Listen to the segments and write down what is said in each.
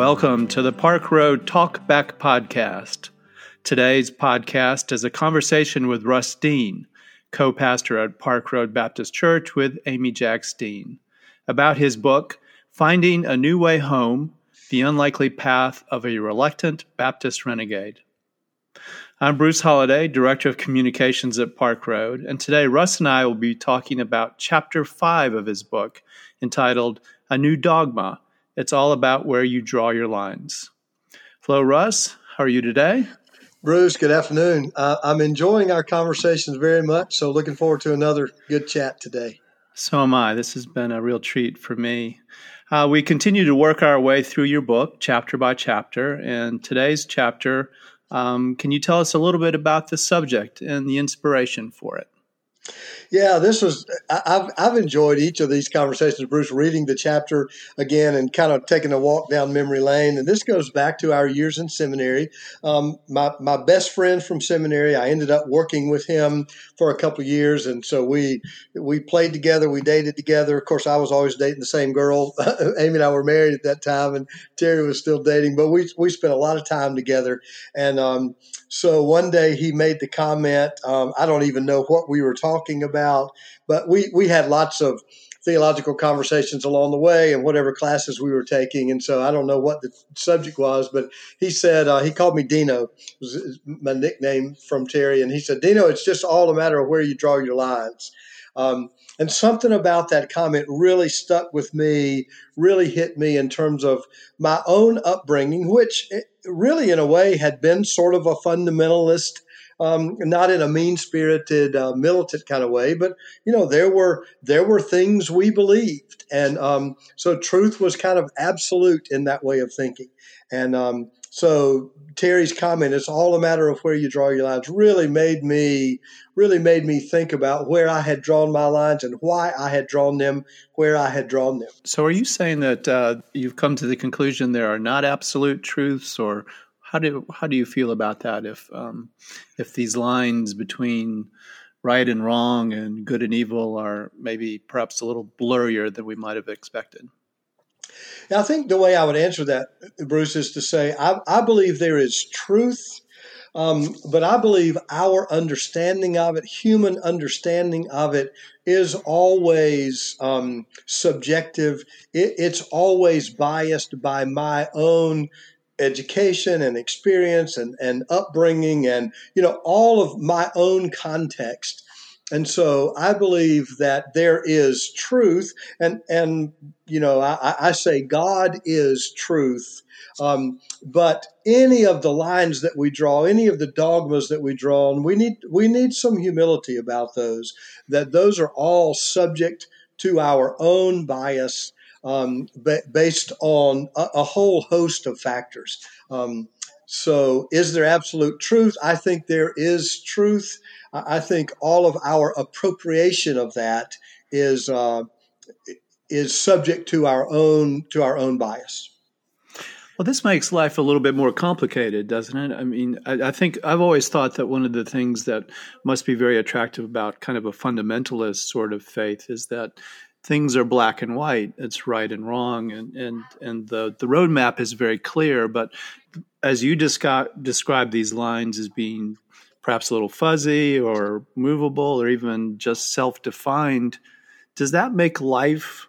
Welcome to the Park Road Talkback Podcast. Today's podcast is a conversation with Russ Dean, co pastor at Park Road Baptist Church with Amy Jacks Dean, about his book, Finding a New Way Home The Unlikely Path of a Reluctant Baptist Renegade. I'm Bruce Holliday, Director of Communications at Park Road, and today Russ and I will be talking about Chapter 5 of his book entitled A New Dogma it's all about where you draw your lines. Hello, Russ. How are you today? Bruce, good afternoon. Uh, I'm enjoying our conversations very much, so looking forward to another good chat today. So am I. This has been a real treat for me. Uh, we continue to work our way through your book, chapter by chapter, and today's chapter. Um, can you tell us a little bit about the subject and the inspiration for it? Yeah, this was I've I've enjoyed each of these conversations, Bruce, reading the chapter again and kind of taking a walk down memory lane. And this goes back to our years in seminary. Um, my my best friend from seminary, I ended up working with him for a couple years, and so we we played together, we dated together. Of course, I was always dating the same girl. Amy and I were married at that time, and Terry was still dating, but we we spent a lot of time together. And um, so one day he made the comment. Um, I don't even know what we were talking about about. But we we had lots of theological conversations along the way and whatever classes we were taking. And so I don't know what the subject was, but he said, uh, he called me Dino, my nickname from Terry. And he said, Dino, it's just all a matter of where you draw your lines. Um, and something about that comment really stuck with me, really hit me in terms of my own upbringing, which eh, really, in a way, had been sort of a fundamentalist um, not in a mean spirited, uh, militant kind of way, but you know there were there were things we believed, and um, so truth was kind of absolute in that way of thinking, and um, so Terry's comment, "It's all a matter of where you draw your lines," really made me really made me think about where I had drawn my lines and why I had drawn them where I had drawn them. So, are you saying that uh, you've come to the conclusion there are not absolute truths or how do how do you feel about that? If um, if these lines between right and wrong and good and evil are maybe perhaps a little blurrier than we might have expected. I think the way I would answer that, Bruce, is to say I, I believe there is truth, um, but I believe our understanding of it, human understanding of it, is always um, subjective. It, it's always biased by my own education and experience and, and upbringing and you know all of my own context and so I believe that there is truth, and and you know I, I say God is truth, um, but any of the lines that we draw, any of the dogmas that we draw, and we need we need some humility about those. That those are all subject to our own bias um, based on a, a, whole host of factors. Um, so, is there absolute truth? I think there is truth. I think all of our appropriation of that is uh, is subject to our own to our own bias. Well, this makes life a little bit more complicated, doesn't it? I mean, I, I, think I've always thought that one of the things that must be very attractive about kind of a fundamentalist sort of faith is that things are black and white. It's right and wrong, and and and the the roadmap is very clear. But as you describe these lines as being perhaps a little fuzzy or movable or even just self defined, does that make life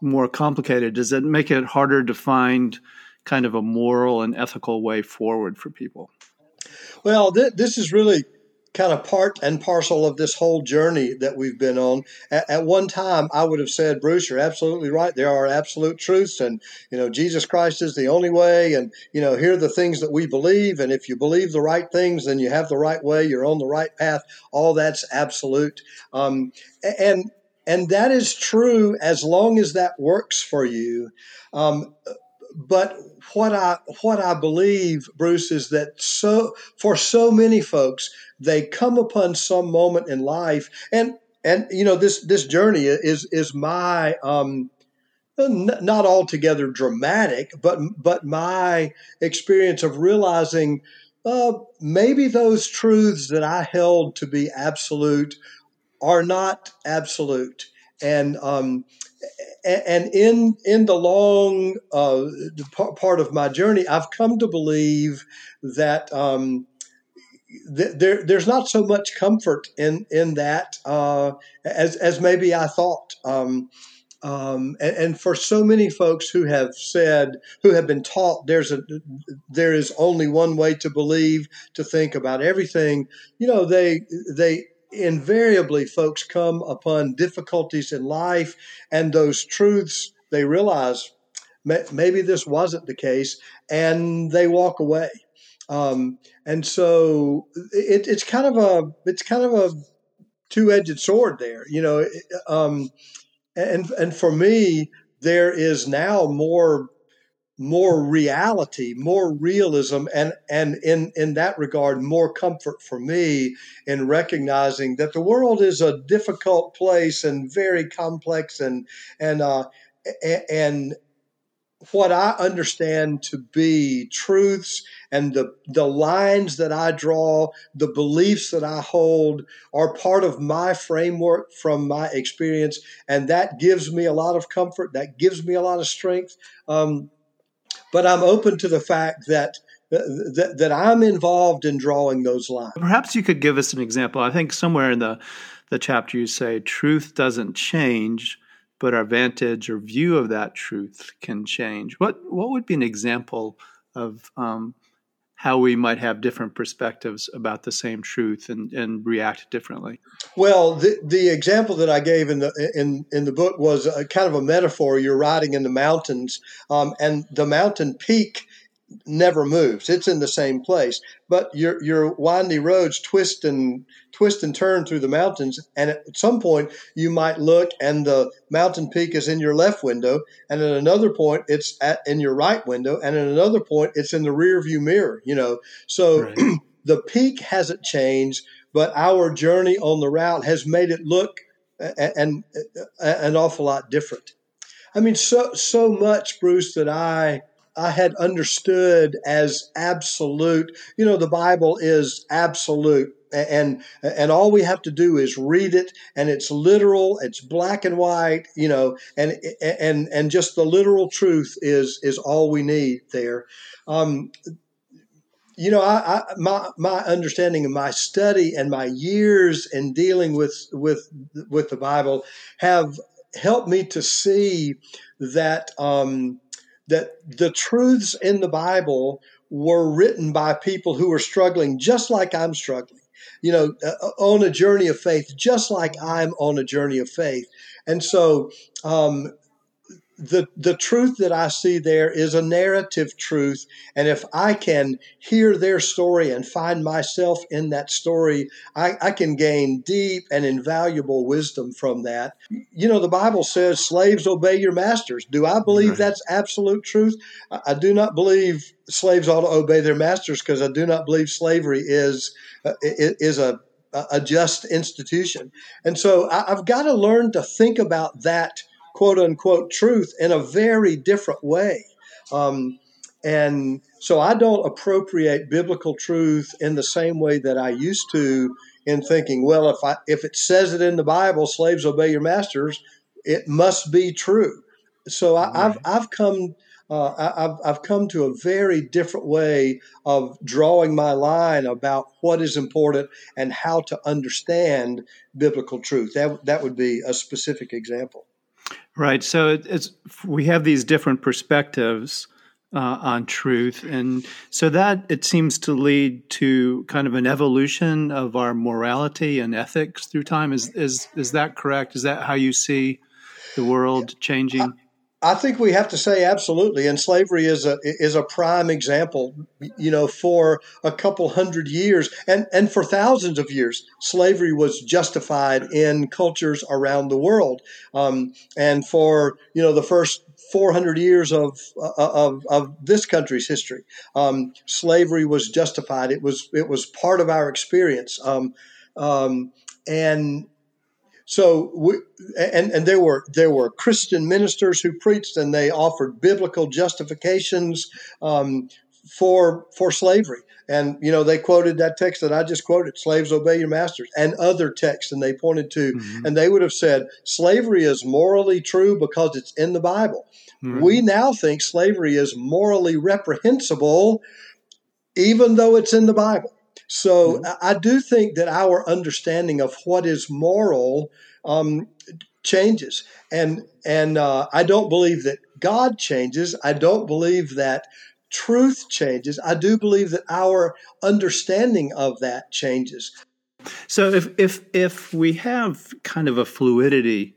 more complicated? Does it make it harder to find kind of a moral and ethical way forward for people? Well, th- this is really kind of part and parcel of this whole journey that we've been on. At, at, one time, I would have said, Bruce, you're absolutely right. There are absolute truths, and you know, Jesus Christ is the only way, and you know, here are the things that we believe, and if you believe the right things, then you have the right way. You're on the right path. All that's absolute, um, and and that is true as long as that works for you. Um, but what I what I believe, Bruce, is that so for so many folks, they come upon some moment in life, and and you know this this journey is is my um, not altogether dramatic, but but my experience of realizing uh, maybe those truths that I held to be absolute are not absolute and um, and in in the long uh, part of my journey, I've come to believe that um, th- there there's not so much comfort in in that uh, as as maybe I thought. Um, um, and, and, for so many folks who have said, who have been taught, there's a, there is only one way to believe, to think about everything. You know, they, they invariably, folks come upon difficulties in life, and those truths they realize maybe this wasn't the case, and they walk away. Um, and so it, it's kind of a, it's kind of a two-edged sword there. You know. Um, and and for me there is now more more reality more realism and and in in that regard more comfort for me in recognizing that the world is a difficult place and very complex and and uh and what I understand to be truths and the, the lines that I draw, the beliefs that I hold are part of my framework from my experience. And that gives me a lot of comfort. That gives me a lot of strength. Um, but I'm open to the fact that that, that I'm involved in drawing those lines. Perhaps you could give us an example. I think somewhere in the the chapter you say truth doesn't change, but our vantage or view of that truth can change. What what would be an example of um, how we might have different perspectives about the same truth and, and react differently? Well, the, the example that I gave in the in in the book was kind of a metaphor. You're riding in the mountains, um, and the mountain peak never moves. It's in the same place. But your your windy roads twist and twist and turn through the mountains, and at some point you might look and the mountain peak is in your left window, and at another point it's at in your right window, and at another point it's in the rear view mirror. You know, so right. the peak hasn't changed, but our journey on the route has made it look and, and an awful lot different. I mean, so so much, Bruce, that I I had understood as absolute. You know, the Bible is absolute. And and all we have to do is read it, and it's literal. It's black and white, you know, and and and just the literal truth is is all we need there. Um, you know, I, I, my my understanding of my study and my years in dealing with with with the Bible have helped me to see that um, that the truths in the Bible were written by people who were struggling just like I'm struggling, you know, uh, on a journey of faith, just like I'm on a journey of faith. And so, um, the the truth that I see there is a narrative truth, and if I can hear their story and find myself in that story, I, I, can gain deep and invaluable wisdom from that. You know, the Bible says, "Slaves obey your masters." Do I believe right. that's absolute truth? I, I, do not believe slaves ought to obey their masters because I do not believe slavery is uh, is a a just institution, and so I, I've got to learn to think about that quote unquote truth in a very different way. Um, and so I don't appropriate biblical truth in the same way that I used to in thinking, well, if I if it says it in the Bible, slaves obey your masters, it must be true. So I, have I've come uh, I've I've come to a very different way of drawing my line about what is important and how to understand biblical truth. That that would be a specific example. Right. So it's we have these different perspectives uh, on truth, and so that it seems to lead to kind of an evolution of our morality and ethics through time. Is is is that correct? Is that how you see the world changing? I think we have to say absolutely, and slavery is a is a prime example. You know, for a couple hundred years, and and for thousands of years, slavery was justified in cultures around the world. Um, and for you know the first 400 years of of, of this country's history, um, slavery was justified. It was it was part of our experience. Um, um and so we, and and there were there were Christian ministers who preached and they offered biblical justifications um, for for slavery. And you know they quoted that text that I just quoted: "Slaves obey your masters," and other texts, and they pointed to, mm-hmm. and they would have said slavery is morally true because it's in the Bible. Mm-hmm. We now think slavery is morally reprehensible, even though it's in the Bible. So mm-hmm. I do think that our understanding of what is moral um, changes, and and uh, I don't believe that God changes. I don't believe that truth changes, I do believe that our understanding of that changes. So if if if we have kind of a fluidity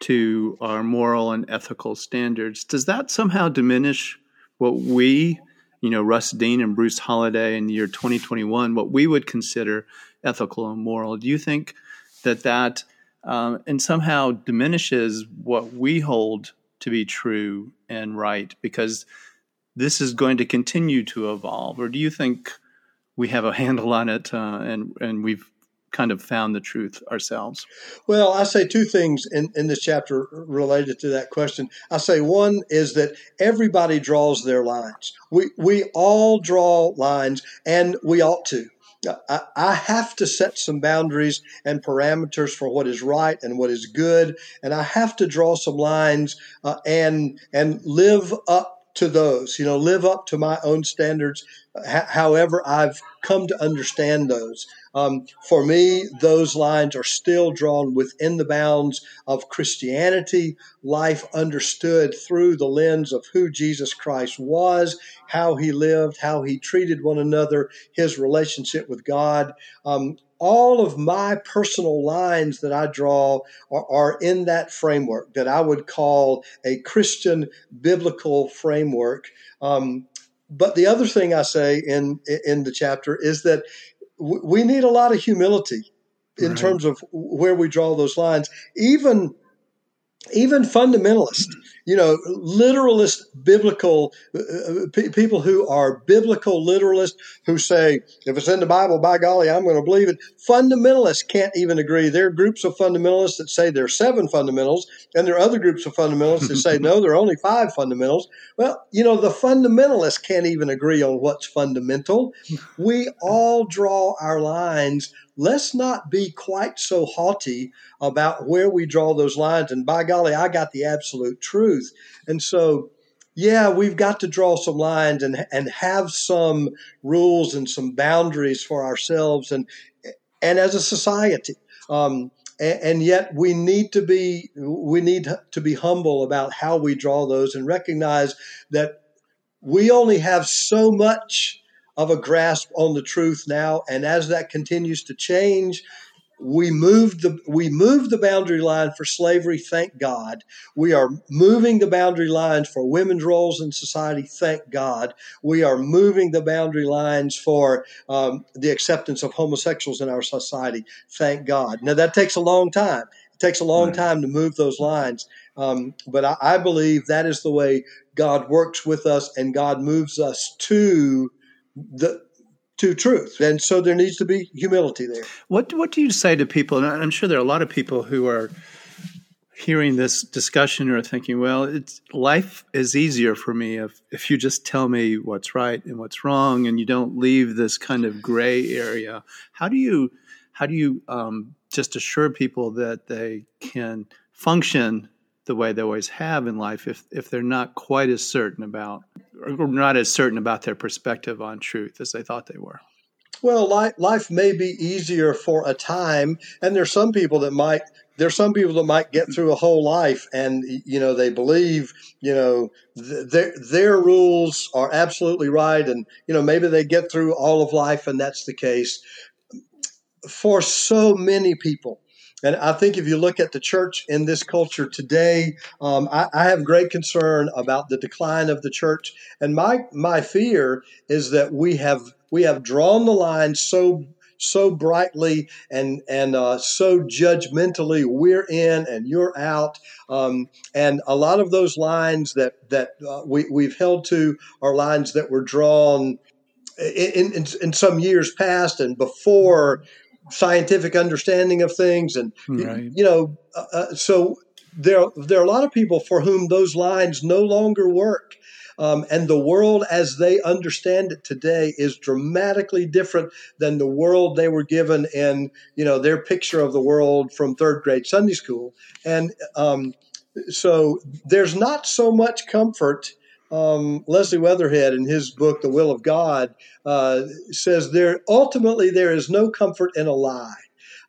to our moral and ethical standards, does that somehow diminish what we, you know, Russ Dean and Bruce Holliday in the year 2021, what we would consider ethical and moral? Do you think that that um, and somehow diminishes what we hold to be true and right because this is going to continue to evolve, or do you think we have a handle on it uh, and and we've kind of found the truth ourselves? Well, I say two things in, in this chapter related to that question. I say one is that everybody draws their lines. We we all draw lines, and we ought to. I, I have to set some boundaries and parameters for what is right and what is good, and I have to draw some lines uh, and and live up to those, you know, live up to my own standards, however I've come to understand those. Um, for me, those lines are still drawn within the bounds of Christianity, life understood through the lens of who Jesus Christ was, how he lived, how he treated one another, his relationship with God. Um, all of my personal lines that I draw are, are, in that framework that I would call a Christian biblical framework. Um, but the other thing I say in in the chapter is that we need a lot of humility in right. terms of where we draw those lines. Even even fundamentalists, you know, literalist biblical uh, uh, p- people who are biblical literalists who say, if it's in the Bible, by golly, I'm going to believe it. Fundamentalists can't even agree. There are groups of fundamentalists that say there are seven fundamentals, and there are other groups of fundamentalists that say, no, there are only five fundamentals. Well, you know, the fundamentalists can't even agree on what's fundamental. We all draw our lines let's not be quite so haughty about where we draw those lines. And by golly, I got the absolute truth. And so, yeah, we've got to draw some lines and and have some rules and some boundaries for ourselves and and as a society. Um, and, and yet we need to be we need to be humble about how we draw those and recognize that we only have so much of a grasp on the truth now. And as that continues to change, we moved the we moved the boundary line for slavery thank god. We are moving the boundary lines for women's roles in society thank god. We are moving the boundary lines for um, the acceptance of homosexuals in our society thank god. Now that takes a long time. It takes a long right. time to move those lines. Um, but I, I believe that is the way god works with us and god moves us to the to truth. And so there needs to be humility there. What what do you say to people? And I'm sure there are a lot of people who are hearing this discussion or thinking, well, it's life is easier for me if if you just tell me what's right and what's wrong and you don't leave this kind of gray area. How do you how do you um, just assure people that they can function the way they always have in life if if they're not quite as certain about or not as certain about their perspective on truth as they thought they were. Well, life may be easier for a time, and there's some people that might there's some people that might get through a whole life and you know they believe you know th- their their rules are absolutely right and you know maybe they get through all of life and that's the case for so many people and I think if you look at the church in this culture today, um, I, I, have great concern about the decline of the church. And my my fear is that we have we have drawn the line so so brightly and and uh, so judgmentally. We're in and you're out. Um, and a lot of those lines that that uh, we we've held to are lines that were drawn in, in, in some years past and before scientific understanding of things, and right. you know, uh, uh, so there there are a lot of people for whom those lines no longer work. Um, and the world as they understand it today is dramatically different than the world they were given in, you know, their picture of the world from third grade Sunday school. And um, so there's not so much comfort. Um, Leslie Weatherhead, in his book *The Will of God*, uh, says there ultimately there is no comfort in a lie.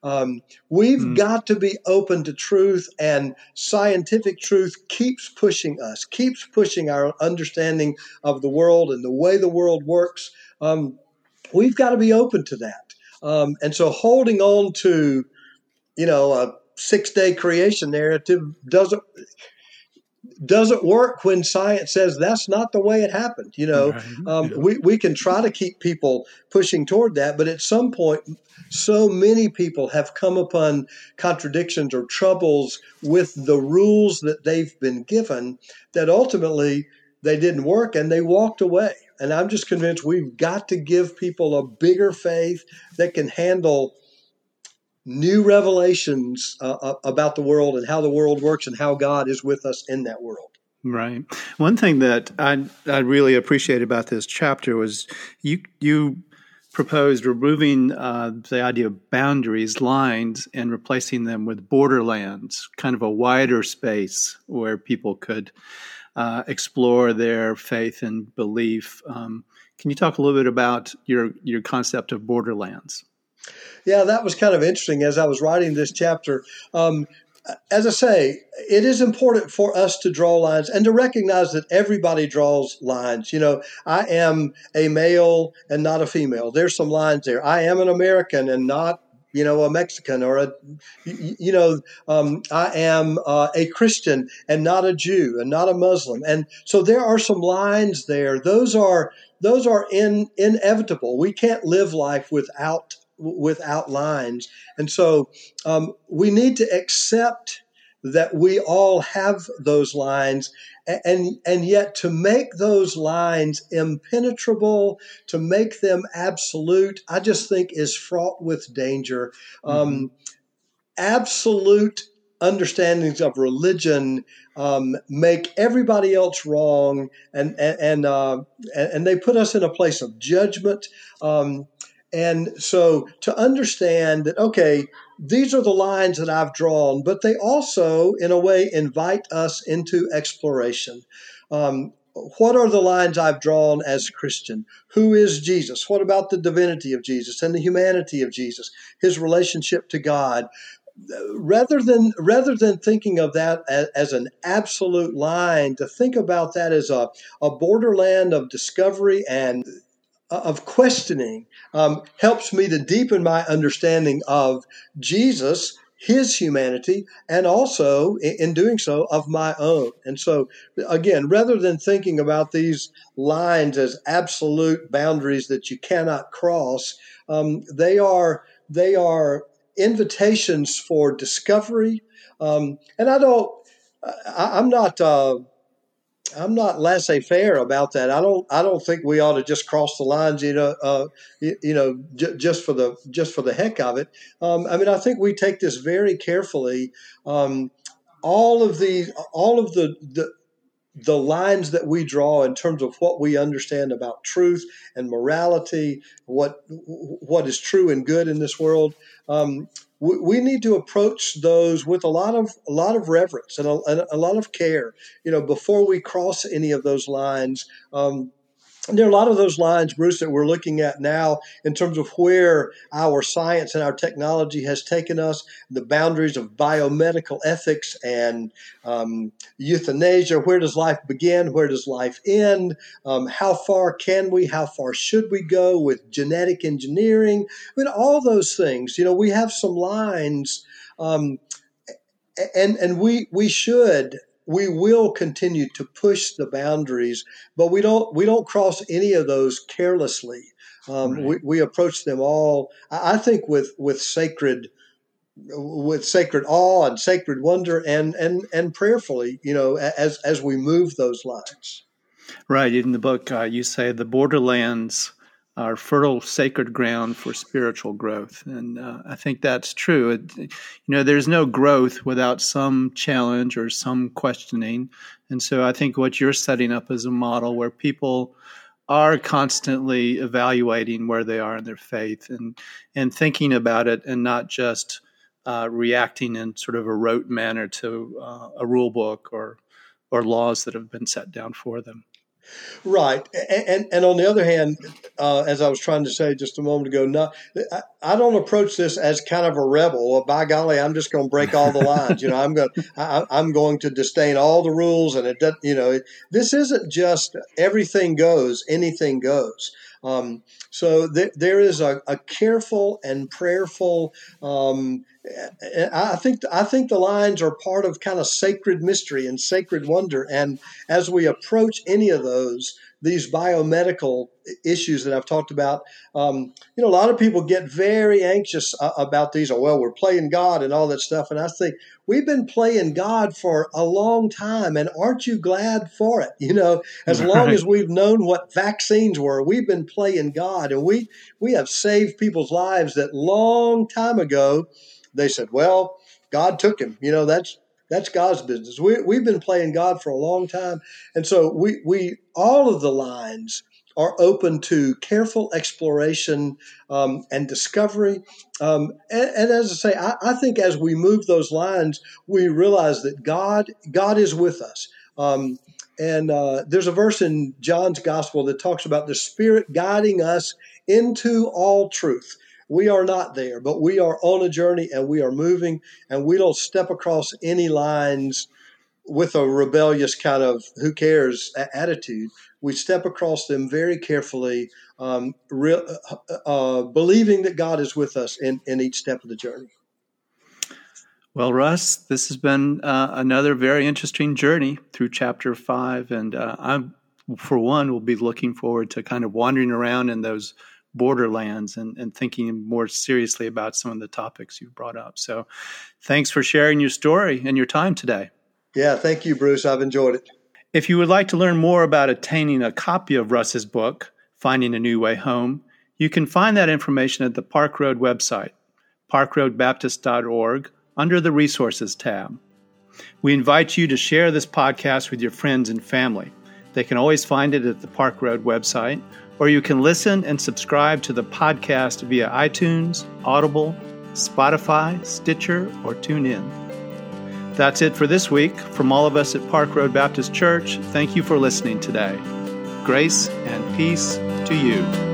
Um, we've mm. got to be open to truth, and scientific truth keeps pushing us, keeps pushing our understanding of the world and the way the world works. Um, we've got to be open to that. Um, and so holding on to, you know, a six day creation narrative doesn't doesn't work when science says that's not the way it happened. You know, right. um, yeah. we, we can try to keep people pushing toward that, but at some point, so many people have come upon contradictions or troubles with the rules that they've been given that ultimately they didn't work and they walked away. And I'm just convinced we've got to give people a bigger faith that can handle new revelations uh, uh, about the world and how the world works and how God is with us in that world. Right. One thing that I I really appreciate about this chapter was you you proposed removing uh, the idea of boundaries, lines, and replacing them with borderlands, kind of a wider space where people could uh, explore their faith and belief. Um, can you talk a little bit about your your concept of borderlands? Yeah, that was kind of interesting as I was writing this chapter. Um, as I say, it is important for us to draw lines and to recognize that everybody draws lines. You know, I am a male and not a female. There's some lines there. I am an American and not you know, a Mexican or a, you know, um, I am uh, a Christian and not a Jew and not a Muslim. And so there are some lines there. Those are those are in, inevitable. We can't live life without without lines. And so um, we need to accept that we all have those lines and and yet to make those lines impenetrable to make them absolute i just think is fraught with danger mm-hmm. um, absolute understandings of religion um, make everybody else wrong and and and, uh, and, they put us in a place of judgment um, and so to understand that, okay, these are the lines that I've drawn, but they also, in a way, invite us into exploration. Um, what are the lines I've drawn as a Christian? Who is Jesus? What about the divinity of Jesus and the humanity of Jesus, his relationship to God? Rather than rather than thinking of that as, as an absolute line, to think about that as a, a borderland of discovery and of questioning um, helps me to deepen my understanding of Jesus, his humanity, and also in doing so of my own. And so, again, rather than thinking about these lines as absolute boundaries that you cannot cross, um, they are they are invitations for discovery. Um, and I don't, I, am not. Uh, I'm not laissez-faire about that. I don't. I don't think we ought to just cross the lines, you know, uh, you, you, know, j- just for the just for the heck of it. Um, I mean, I think we take this very carefully. Um, all of the all of the, the the lines that we draw in terms of what we understand about truth and morality, what what is true and good in this world. Um, we, we, need to approach those with a lot of a lot of reverence and a, a lot of care. You know, before we cross any of those lines. Um, and there are a lot of those lines, Bruce, that we're looking at now in terms of where our science and our technology has taken us, the boundaries of biomedical ethics and um, euthanasia. Where does life begin? Where does life end? Um, how far can we? How far should we go with genetic engineering? I mean, all those things. You know, we have some lines. Um, and and we we should we will continue to push the boundaries, but we don't we don't cross any of those carelessly. Um, right. we, we approach them all, I think, with with sacred with sacred awe and sacred wonder and and and prayerfully, you know, as as we move those lines. Right. In the book, uh, you say the borderlands are fertile, sacred ground for spiritual growth. And uh, I think that's true. It, you know, there's no growth without some challenge or some questioning. And so I think what you're setting up is a model where people are constantly evaluating where they are in their faith and and thinking about it and not just uh, reacting in sort of a rote manner to uh, a rule book or or laws that have been set down for them. Right, and and on the other hand, uh, as I was trying to say just a moment ago, no, I, I, don't approach this as kind of a rebel. By golly, I'm just going to break all the lines. you know, I'm going I, I'm going to disdain all the rules, and it doesn't. You know, it, this isn't just everything goes, anything goes. Um, so th- there is a, a, careful and prayerful. Um, I think I think the lines are part of kind of sacred mystery and sacred wonder. And as we approach any of those, these biomedical issues that I've talked about, um, you know, a lot of people get very anxious uh, about these. Oh, well, we're playing God and all that stuff. And I think we've been playing God for a long time, and aren't you glad for it? You know, as long as we've known what vaccines were, we've been playing God, and we we have saved people's lives that long time ago they said, well, God took him. You know, that's that's God's business. We, we've been playing God for a long time. And so we, we all of the lines are open to careful exploration um, and discovery. Um, and, and, as I say, I, I, think as we move those lines, we realize that God God is with us. Um, and uh, there's a verse in John's gospel that talks about the Spirit guiding us into all truth. We are not there, but we are on a journey and we are moving, and we don't step across any lines with a rebellious kind of who cares attitude. We step across them very carefully, um, re- uh, uh, believing that God is with us in, in each step of the journey. Well, Russ, this has been uh, another very interesting journey through chapter five. And uh, I'm, for one, will be looking forward to kind of wandering around in those borderlands and, and thinking more seriously about some of the topics you've brought up. So thanks for sharing your story and your time today. Yeah, thank you, Bruce. I've enjoyed it. If you would like to learn more about attaining a copy of Russ's book, Finding a New Way Home, you can find that information at the Park Road website, parkroadbaptist.org, under the Resources tab. We invite you to share this podcast with your friends and family. They can always find it at the Park Road website or you can listen and subscribe to the podcast via iTunes, Audible, Spotify, Stitcher, or TuneIn. That's it for this week. From all of us at Park Road Baptist Church, thank you for listening today. Grace and peace to you.